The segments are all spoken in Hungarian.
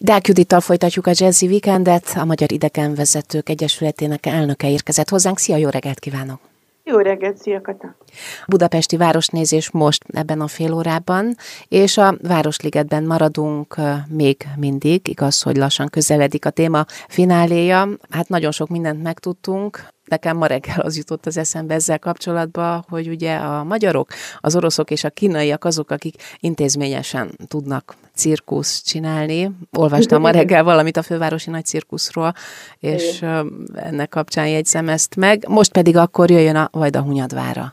Deák Judittal folytatjuk a Jazzy Weekendet, a Magyar Idegenvezetők Egyesületének elnöke érkezett hozzánk. Szia, jó reggelt kívánok! Jó reggelt, szia Kata! Budapesti városnézés most ebben a fél órában, és a Városligetben maradunk még mindig, igaz, hogy lassan közeledik a téma fináléja. Hát nagyon sok mindent megtudtunk, Nekem ma reggel az jutott az eszembe ezzel kapcsolatban, hogy ugye a magyarok, az oroszok és a kínaiak azok, akik intézményesen tudnak cirkusz csinálni. Olvastam ma reggel valamit a fővárosi nagy cirkuszról, és Igen. ennek kapcsán jegyzem ezt meg. Most pedig akkor jöjjön a Vajdahunyadvára.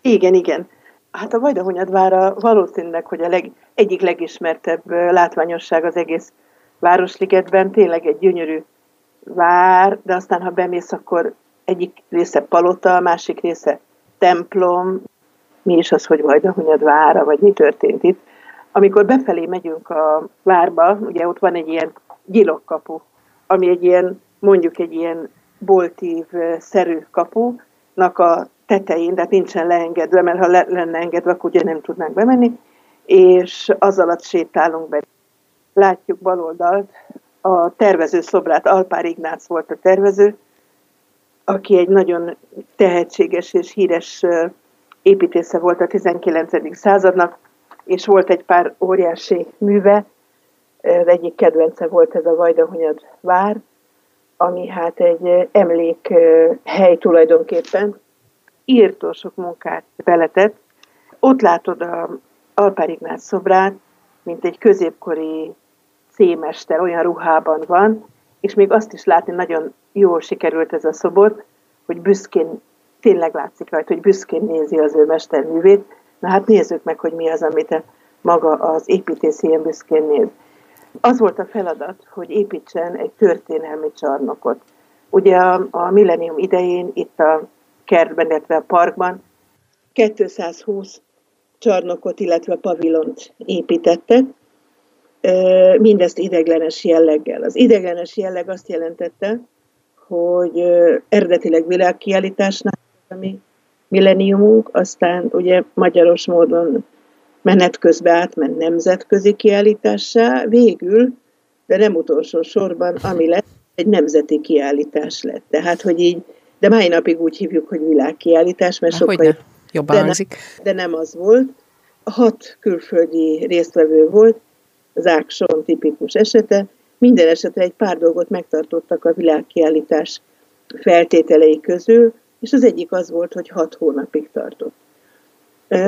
Igen, igen. Hát a Vajdahunyadvára valószínűleg, hogy a leg, egyik legismertebb látványosság az egész Városligetben, tényleg egy gyönyörű vár, de aztán, ha bemész, akkor egyik része palota, a másik része templom, mi is az, hogy Vajdahunyad vára, vagy mi történt itt. Amikor befelé megyünk a várba, ugye ott van egy ilyen gyilokkapu, ami egy ilyen, mondjuk egy ilyen boltív-szerű kapunak a tetején, tehát nincsen leengedve, mert ha le, lenne engedve, akkor ugye nem tudnánk bemenni, és az alatt sétálunk be. Látjuk baloldalt a tervező szobrát, Alpár Ignác volt a tervező, aki egy nagyon tehetséges és híres építésze volt a 19. századnak, és volt egy pár óriási műve, az egyik kedvence volt ez a Vajdahunyad vár, ami hát egy emlékhely tulajdonképpen, írtó sok munkát beletett. Ott látod a Alpár Ignác szobrát, mint egy középkori szémester, olyan ruhában van, és még azt is látni, nagyon jól sikerült ez a szobor, hogy büszkén, tényleg látszik rajta, hogy büszkén nézi az ő mesterművét. Na hát nézzük meg, hogy mi az, amit maga az építész ilyen büszkén néz. Az volt a feladat, hogy építsen egy történelmi csarnokot. Ugye a, a millennium idején itt a kertben, illetve a parkban 220 csarnokot, illetve pavilont építettek, mindezt ideglenes jelleggel. Az ideglenes jelleg azt jelentette, hogy eredetileg világkiállításnál, ami milleniumunk, aztán ugye magyaros módon menet közben átment nemzetközi kiállítássá, végül, de nem utolsó sorban, ami lett, egy nemzeti kiállítás lett. Tehát, hogy így, de mai napig úgy hívjuk, hogy világkiállítás, mert sokkal jobb, jobban de, nem, de nem az volt. Hat külföldi résztvevő volt, az Ákson tipikus esete, minden esetre egy pár dolgot megtartottak a világkiállítás feltételei közül, és az egyik az volt, hogy hat hónapig tartott.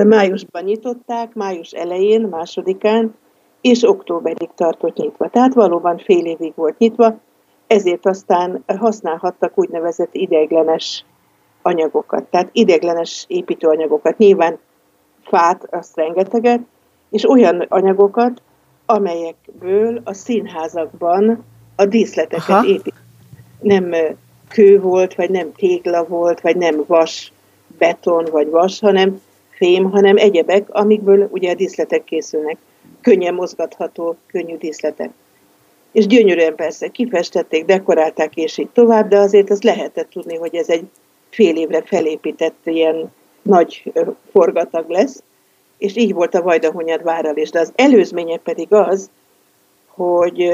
Májusban nyitották, május elején, másodikán, és októberig tartott nyitva. Tehát valóban fél évig volt nyitva, ezért aztán használhattak úgynevezett ideiglenes anyagokat, tehát ideiglenes építőanyagokat. Nyilván fát, azt rengeteget, és olyan anyagokat, amelyekből a színházakban a díszleteket épít. Nem kő volt, vagy nem tégla volt, vagy nem vas, beton vagy vas, hanem fém, hanem egyebek, amikből ugye a díszletek készülnek. Könnyen mozgatható, könnyű díszletek. És gyönyörűen persze kifestették, dekorálták, és így tovább, de azért az lehetett tudni, hogy ez egy fél évre felépített ilyen nagy forgatag lesz, és így volt a Vajdahunyad várral is. De az előzménye pedig az, hogy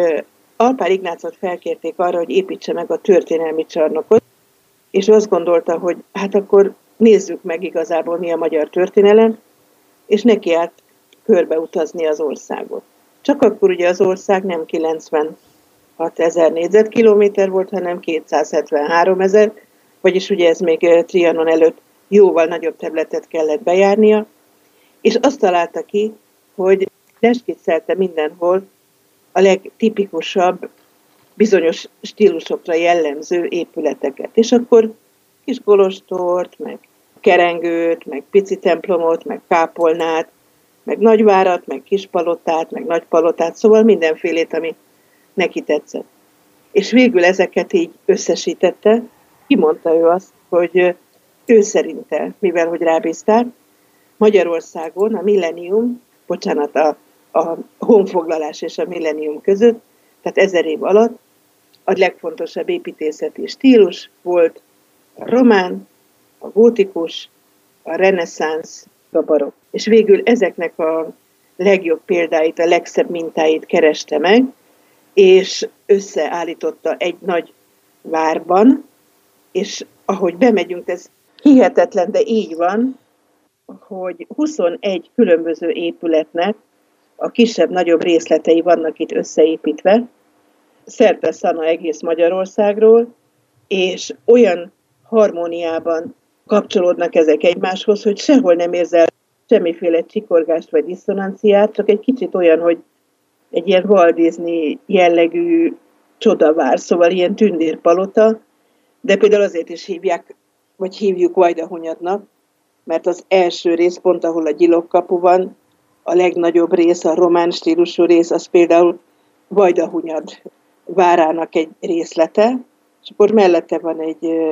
Alpár Ignácot felkérték arra, hogy építse meg a történelmi csarnokot, és azt gondolta, hogy hát akkor nézzük meg igazából mi a magyar történelem, és neki állt körbeutazni az országot. Csak akkor ugye az ország nem 96 ezer négyzetkilométer volt, hanem 273 ezer, vagyis ugye ez még Trianon előtt jóval nagyobb területet kellett bejárnia, és azt találta ki, hogy leskiccelte mindenhol a legtipikusabb, bizonyos stílusokra jellemző épületeket. És akkor kis kolostort, meg kerengőt, meg pici templomot, meg kápolnát, meg nagyvárat, meg kispalotát, meg nagypalotát, szóval mindenfélét, ami neki tetszett. És végül ezeket így összesítette, kimondta ő azt, hogy ő szerinte, mivel hogy rábízták, Magyarországon a millennium, bocsánat, a, a honfoglalás és a millennium között, tehát ezer év alatt a legfontosabb építészeti stílus volt a román, a gótikus, a reneszánsz, a barok. És végül ezeknek a legjobb példáit, a legszebb mintáit kereste meg, és összeállította egy nagy várban, és ahogy bemegyünk, ez hihetetlen, de így van, hogy 21 különböző épületnek a kisebb-nagyobb részletei vannak itt összeépítve, szerte szana egész Magyarországról, és olyan harmóniában kapcsolódnak ezek egymáshoz, hogy sehol nem érzel semmiféle csikorgást vagy diszonanciát, csak egy kicsit olyan, hogy egy ilyen Walt Disney jellegű csodavár, szóval ilyen tündérpalota, de például azért is hívják, vagy hívjuk Vajdahunyadnak, mert az első rész, pont ahol a gyilokkapu van, a legnagyobb rész, a román stílusú rész, az például Vajdahunyad várának egy részlete, és akkor mellette van egy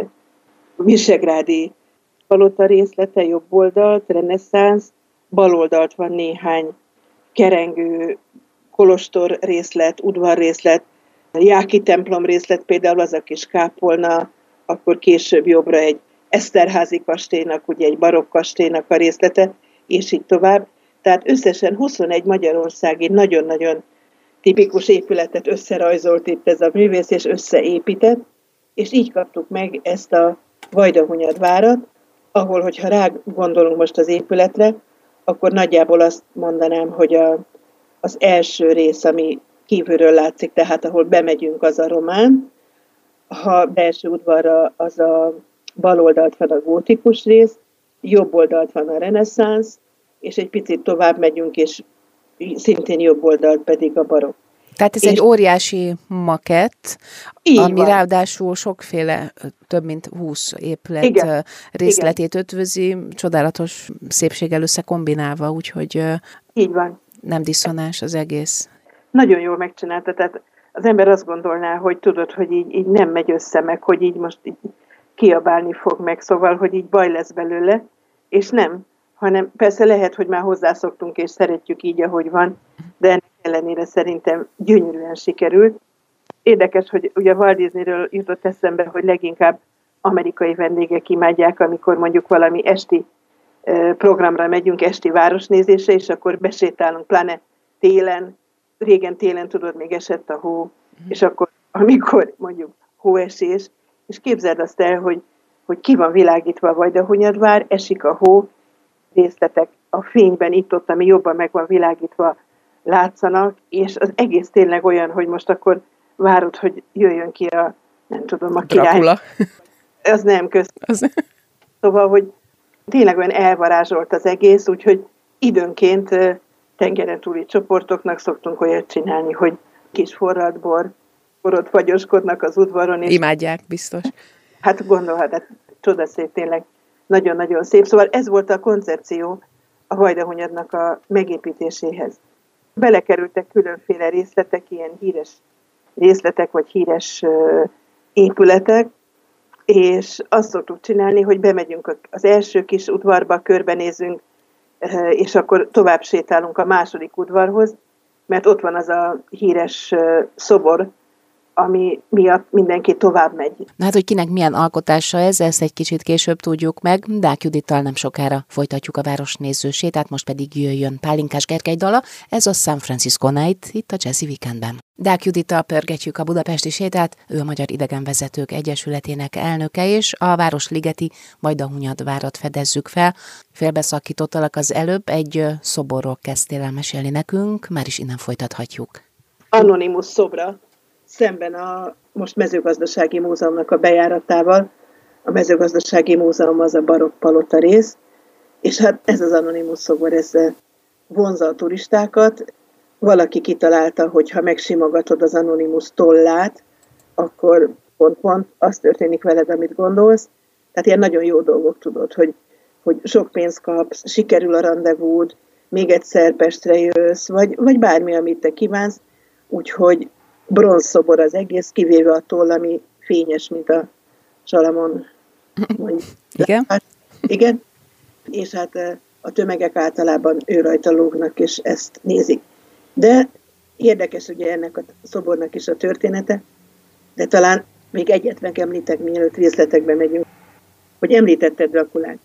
visegrádi palota részlete, jobb oldalt, reneszánsz, bal oldalt van néhány kerengő kolostor részlet, udvar részlet, Jáki templom részlet, például az a kis kápolna, akkor később jobbra egy Eszterházi kastélynak, ugye egy barokk kastélynak a részlete, és így tovább. Tehát összesen 21 magyarországi nagyon-nagyon tipikus épületet összerajzolt itt ez a művész, és összeépített, és így kaptuk meg ezt a Vajdahunyad várat, ahol, hogyha rá gondolunk most az épületre, akkor nagyjából azt mondanám, hogy a, az első rész, ami kívülről látszik, tehát ahol bemegyünk, az a román, ha belső udvarra az a bal oldalt van a gótikus rész, jobb oldalt van a reneszánsz, és egy picit tovább megyünk, és szintén jobb oldalt pedig a barokk. Tehát ez és egy óriási makett, ami van. ráadásul sokféle, több mint 20 épület Igen. részletét Igen. ötvözi, csodálatos szépséggel összekombinálva, úgyhogy így van. nem diszonás az egész. Nagyon jól megcsinálta, tehát az ember azt gondolná, hogy tudod, hogy így, így nem megy össze meg, hogy így most így kiabálni fog meg, szóval, hogy így baj lesz belőle, és nem, hanem persze lehet, hogy már hozzászoktunk, és szeretjük így, ahogy van, de ennek ellenére szerintem gyönyörűen sikerült. Érdekes, hogy ugye Walt Disneyről jutott eszembe, hogy leginkább amerikai vendégek imádják, amikor mondjuk valami esti programra megyünk, esti városnézésre, és akkor besétálunk, pláne télen, régen télen tudod, még esett a hó, mm. és akkor amikor mondjuk hóesés, és képzeld azt el, hogy, hogy ki van világítva a Vajdahunyadvár, esik a hó, részletek a fényben itt-ott, ami jobban meg van világítva, látszanak, és az egész tényleg olyan, hogy most akkor várod, hogy jöjjön ki a, nem tudom, a király. Dracula. Az nem köz. Az... Szóval, hogy tényleg olyan elvarázsolt az egész, úgyhogy időnként tengeren túli csoportoknak szoktunk olyat csinálni, hogy kis forralt bor, borot fagyoskodnak az udvaron. És Imádják, biztos. Hát gondolhat, hát csodaszép tényleg. Nagyon-nagyon szép. Szóval ez volt a koncepció a Vajdahunyadnak a megépítéséhez. Belekerültek különféle részletek, ilyen híres részletek, vagy híres épületek, és azt szoktuk csinálni, hogy bemegyünk az első kis udvarba, körbenézünk, és akkor tovább sétálunk a második udvarhoz, mert ott van az a híres szobor, ami miatt mindenki tovább megy. Na hát, hogy kinek milyen alkotása ez, ezt egy kicsit később tudjuk meg. Dák Judittal nem sokára folytatjuk a városnéző sétát, most pedig jöjjön Pálinkás Gergely dala, ez a San Francisco Night, itt a Jazzy Weekendben. Dák Judittal pörgetjük a budapesti sétát, ő a Magyar Idegenvezetők Egyesületének elnöke, és a Városligeti Vajdahunyad várat fedezzük fel. Félbeszakítottalak az előbb, egy szoborról kezdtél el mesélni nekünk, már is innen folytathatjuk. Anonimus szobra szemben a most mezőgazdasági múzeumnak a bejáratával. A mezőgazdasági múzeum az a barokk palota rész, és hát ez az anonimus szobor, ez vonza a turistákat. Valaki kitalálta, hogy ha megsimogatod az anonimus tollát, akkor pont-pont az történik veled, amit gondolsz. Tehát ilyen nagyon jó dolgok tudod, hogy, hogy sok pénzt kapsz, sikerül a rendezvúd, még egyszer Pestre jössz, vagy, vagy bármi, amit te kívánsz. Úgyhogy bronzszobor az egész, kivéve a toll, ami fényes, mint a Salamon. Igen? Hát, igen. És hát eh, a tömegek általában ő rajta lógnak, és ezt nézik. De érdekes ugye ennek a szobornak is a története, de talán még egyet megemlítek, mielőtt részletekbe megyünk, hogy említetted Drakulát.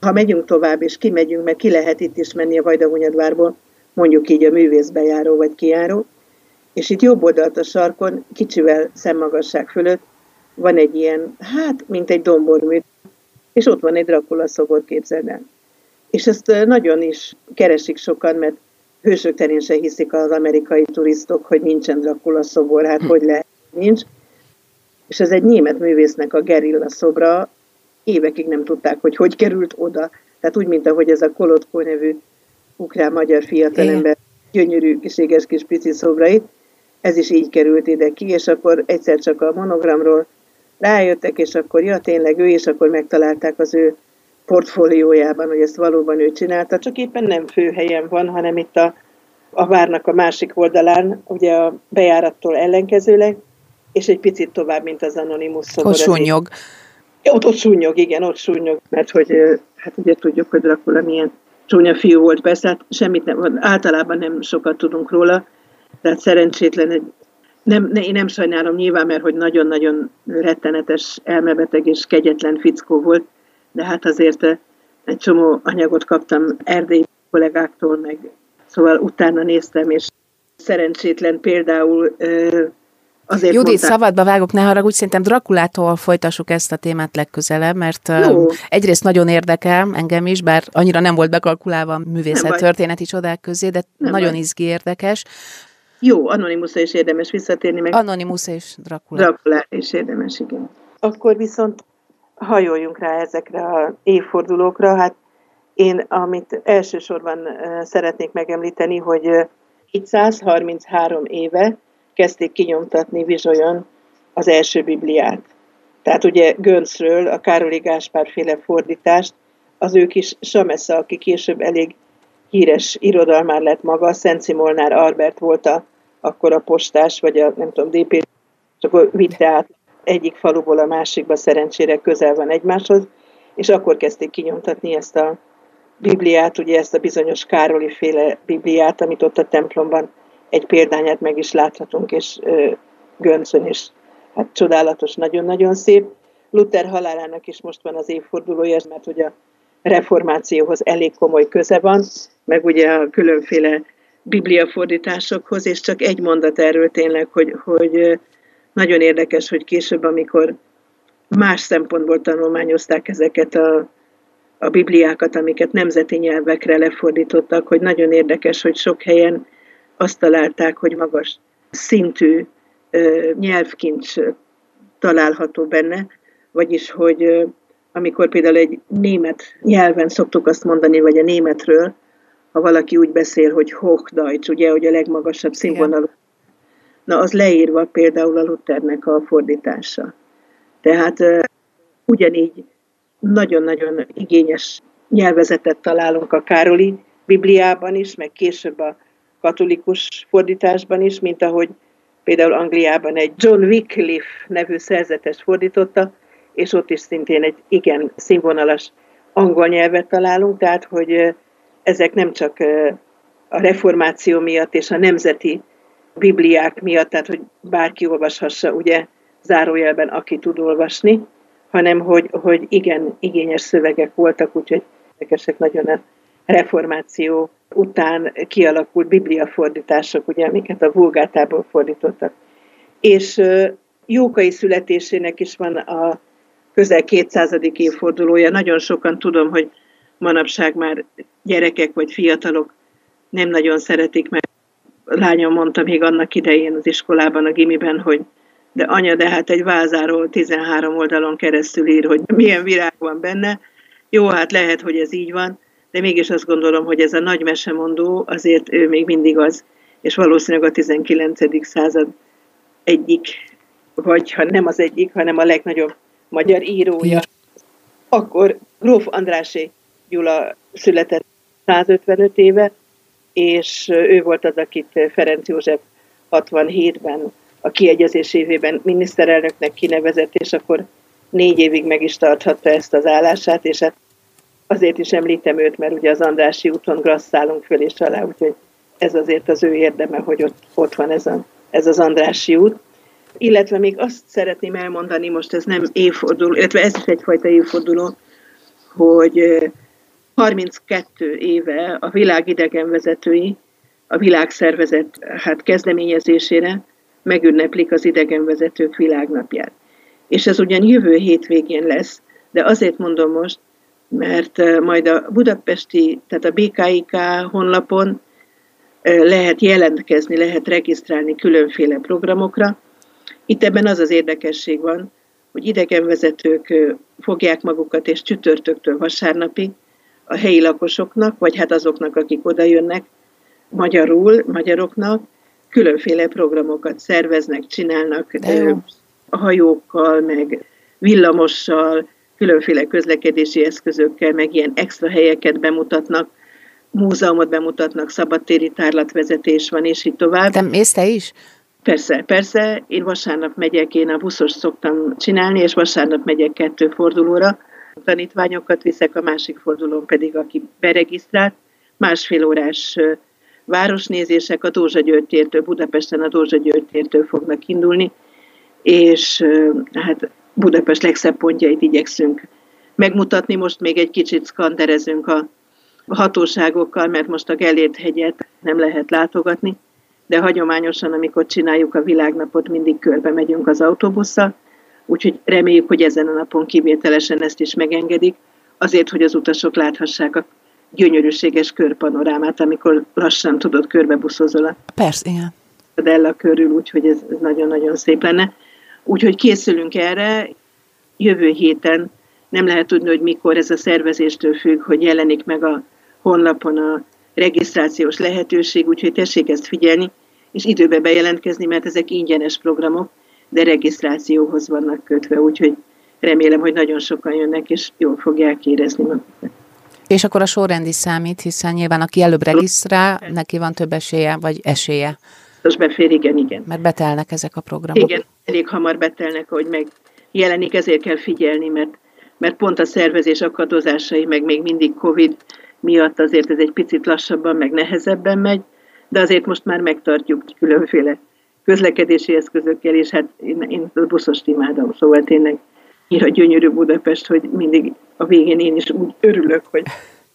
Ha megyünk tovább, és kimegyünk, mert ki lehet itt is menni a Vajdahunyadvárból, mondjuk így a művészbejáró vagy kijáró, És itt jobb oldalt a sarkon, kicsivel szemmagasság fölött van egy ilyen, hát, mint egy dombormű, és ott van egy Dracula szobor, képzeld el. És ezt nagyon is keresik sokan, mert hősök terén se hiszik az amerikai turistok, hogy nincsen Dracula szobor, hát hm. hogy lehet, nincs. És ez egy német művésznek a gerilla szobra, évekig nem tudták, hogy hogy került oda. Tehát úgy, mint ahogy ez a Kolotkó nevű ukrán-magyar fiatalember gyönyörű, kiséges kis pici szobrait, ez is így került ide ki, és akkor egyszer csak a monogramról rájöttek, és akkor ja, tényleg ő, és akkor megtalálták az ő portfóliójában, hogy ezt valóban ő csinálta, csak éppen nem főhelyen van, hanem itt a, a várnak a másik oldalán, ugye a bejárattól ellenkezőleg, és egy picit tovább, mint az Anonymous szobor. Ott súnyog. Ott, ott súnyog, igen, ott súnyog, mert hogy hát ugye tudjuk, hogy Dracula milyen csúnya fiú volt, persze, hát semmit nem, általában nem sokat tudunk róla, tehát szerencsétlen egy nem, ne, én nem sajnálom nyilván, mert hogy nagyon-nagyon rettenetes, elmebeteg és kegyetlen fickó volt, de hát azért egy csomó anyagot kaptam erdélyi kollégáktól, meg szóval utána néztem, és szerencsétlen például Azért Judit, mondták... szabadba vágok, ne haragudj, szerintem Drakulától folytassuk ezt a témát legközelebb, mert Jó. egyrészt nagyon érdekel engem is, bár annyira nem volt bekalkulálva a művészet történeti csodák közé, de nem nagyon baj. izgi érdekes. Jó, Anonymusza is érdemes visszatérni. Meg Anonymous és Dracula. Dracula is érdemes, igen. Akkor viszont hajoljunk rá ezekre a évfordulókra. Hát én, amit elsősorban szeretnék megemlíteni, hogy itt 133 éve kezdték kinyomtatni Vizsolyon az első Bibliát. Tehát ugye Gönczről, a Károli Gáspár féle fordítást, az ő kis Samesza, aki később elég híres irodalmár lett maga, Szent Simolnár Albert volt a, akkor a postás, vagy a nem tudom, DP, és akkor vitte át egyik faluból a másikba, szerencsére közel van egymáshoz, és akkor kezdték kinyomtatni ezt a Bibliát, ugye ezt a bizonyos Károli féle Bibliát, amit ott a templomban egy példányát meg is láthatunk, és Göncön is. Hát csodálatos, nagyon-nagyon szép. Luther halálának is most van az évfordulója, mert ugye a reformációhoz elég komoly köze van, meg ugye a különféle bibliafordításokhoz, és csak egy mondat erről tényleg, hogy, hogy nagyon érdekes, hogy később, amikor más szempontból tanulmányozták ezeket a, a bibliákat, amiket nemzeti nyelvekre lefordítottak, hogy nagyon érdekes, hogy sok helyen azt találták, hogy magas szintű nyelvkincs található benne, vagyis, hogy amikor például egy német nyelven szoktuk azt mondani, vagy a németről, ha valaki úgy beszél, hogy Hochdeutsch, ugye, hogy a legmagasabb színvonalú, na az leírva például a Luthernek a fordítása. Tehát ugyanígy nagyon-nagyon igényes nyelvezetet találunk a Károli Bibliában is, meg később a katolikus fordításban is, mint ahogy például Angliában egy John Wycliffe nevű szerzetes fordította, és ott is szintén egy igen színvonalas angol nyelvet találunk, tehát hogy ezek nem csak a reformáció miatt és a nemzeti bibliák miatt, tehát hogy bárki olvashassa, ugye zárójelben, aki tud olvasni, hanem hogy, hogy igen, igényes szövegek voltak, úgyhogy érdekesek nagyon a reformáció után kialakult bibliafordítások, ugye, amiket a vulgátából fordítottak. És Jókai születésének is van a közel 200. évfordulója. Nagyon sokan tudom, hogy manapság már gyerekek vagy fiatalok nem nagyon szeretik, mert lányom mondta még annak idején az iskolában, a gimiben, hogy de anya, de hát egy vázáról 13 oldalon keresztül ír, hogy milyen virág van benne. Jó, hát lehet, hogy ez így van, de mégis azt gondolom, hogy ez a nagy mesemondó azért ő még mindig az, és valószínűleg a 19. század egyik, vagy ha nem az egyik, hanem a legnagyobb magyar írója. Akkor Gróf Andrásé Gyula született 155 éve, és ő volt az, akit Ferenc József 67-ben a kiegyezés évében miniszterelnöknek kinevezett, és akkor négy évig meg is tarthatta ezt az állását, és hát azért is említem őt, mert ugye az Andrási úton grasszálunk föl és alá, úgyhogy ez azért az ő érdeme, hogy ott, ott van ez, a, ez az Andrási út. Illetve még azt szeretném elmondani, most ez nem évforduló, illetve ez is egyfajta évforduló, hogy 32 éve a világ idegenvezetői a világszervezet hát kezdeményezésére megünneplik az idegenvezetők világnapját. És ez ugyan jövő hétvégén lesz, de azért mondom most, mert majd a budapesti, tehát a BKIK honlapon lehet jelentkezni, lehet regisztrálni különféle programokra. Itt ebben az az érdekesség van, hogy idegenvezetők fogják magukat, és csütörtöktől vasárnapig a helyi lakosoknak, vagy hát azoknak, akik oda jönnek, magyarul, magyaroknak különféle programokat szerveznek, csinálnak hajókkal, meg villamossal, különféle közlekedési eszközökkel, meg ilyen extra helyeket bemutatnak, múzeumot bemutatnak, szabadtéri tárlatvezetés van, és így tovább. De mész te is? Persze, persze. Én vasárnap megyek, én a buszos szoktam csinálni, és vasárnap megyek kettő fordulóra. Tanítványokat viszek, a másik fordulón pedig, aki beregisztrált, másfél órás városnézések a Dózsa Györgytértől, Budapesten a Dózsa Györgytértől fognak indulni, és hát Budapest legszebb pontjait igyekszünk megmutatni. Most még egy kicsit skanderezünk a hatóságokkal, mert most a Gellért hegyet nem lehet látogatni, de hagyományosan, amikor csináljuk a világnapot, mindig körbe megyünk az autóbusszal, úgyhogy reméljük, hogy ezen a napon kivételesen ezt is megengedik, azért, hogy az utasok láthassák a gyönyörűséges körpanorámát, amikor lassan tudod körbebuszozol a Persze, igen. Della körül, úgyhogy ez, ez nagyon-nagyon szép lenne. Úgyhogy készülünk erre, jövő héten nem lehet tudni, hogy mikor ez a szervezéstől függ, hogy jelenik meg a honlapon a regisztrációs lehetőség, úgyhogy tessék ezt figyelni, és időbe bejelentkezni, mert ezek ingyenes programok, de regisztrációhoz vannak kötve, úgyhogy remélem, hogy nagyon sokan jönnek, és jól fogják érezni magukat. És akkor a sorrendi számít, hiszen nyilván aki előbb regisztrál, neki van több esélye, vagy esélye. Most befér, igen, igen. Mert betelnek ezek a programok. Igen, elég hamar betelnek, hogy megjelenik, ezért kell figyelni, mert, mert pont a szervezés akadozásai, meg még mindig Covid miatt azért ez egy picit lassabban, meg nehezebben megy, de azért most már megtartjuk különféle közlekedési eszközökkel, és hát én, én a buszost imádom, szóval tényleg a gyönyörű Budapest, hogy mindig a végén én is úgy örülök, hogy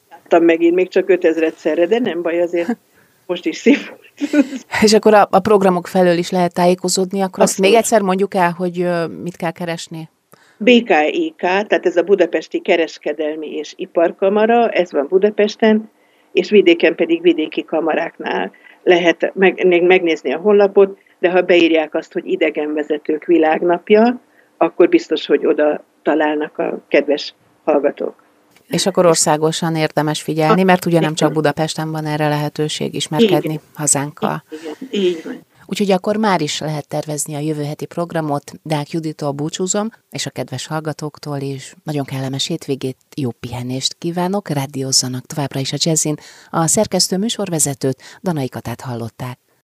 láttam megint még csak 5000 szerre, de nem baj, azért most is szép. És akkor a, a programok felől is lehet tájékozódni, akkor azt, azt még egyszer mondjuk el, hogy mit kell keresni? BKIK, tehát ez a Budapesti Kereskedelmi és Iparkamara, ez van Budapesten, és vidéken pedig vidéki kamaráknál lehet meg, megnézni a honlapot, de ha beírják azt, hogy idegenvezetők világnapja, akkor biztos, hogy oda találnak a kedves hallgatók. És akkor országosan érdemes figyelni, mert ugye nem csak Budapesten van erre lehetőség ismerkedni így, hazánkkal. Igen, így van. Úgyhogy akkor már is lehet tervezni a jövő heti programot. Dák Juditól búcsúzom, és a kedves hallgatóktól is nagyon kellemes hétvégét, jó pihenést kívánok, rádiózzanak továbbra is a jazzin. A szerkesztő műsorvezetőt, Danai Katát hallották.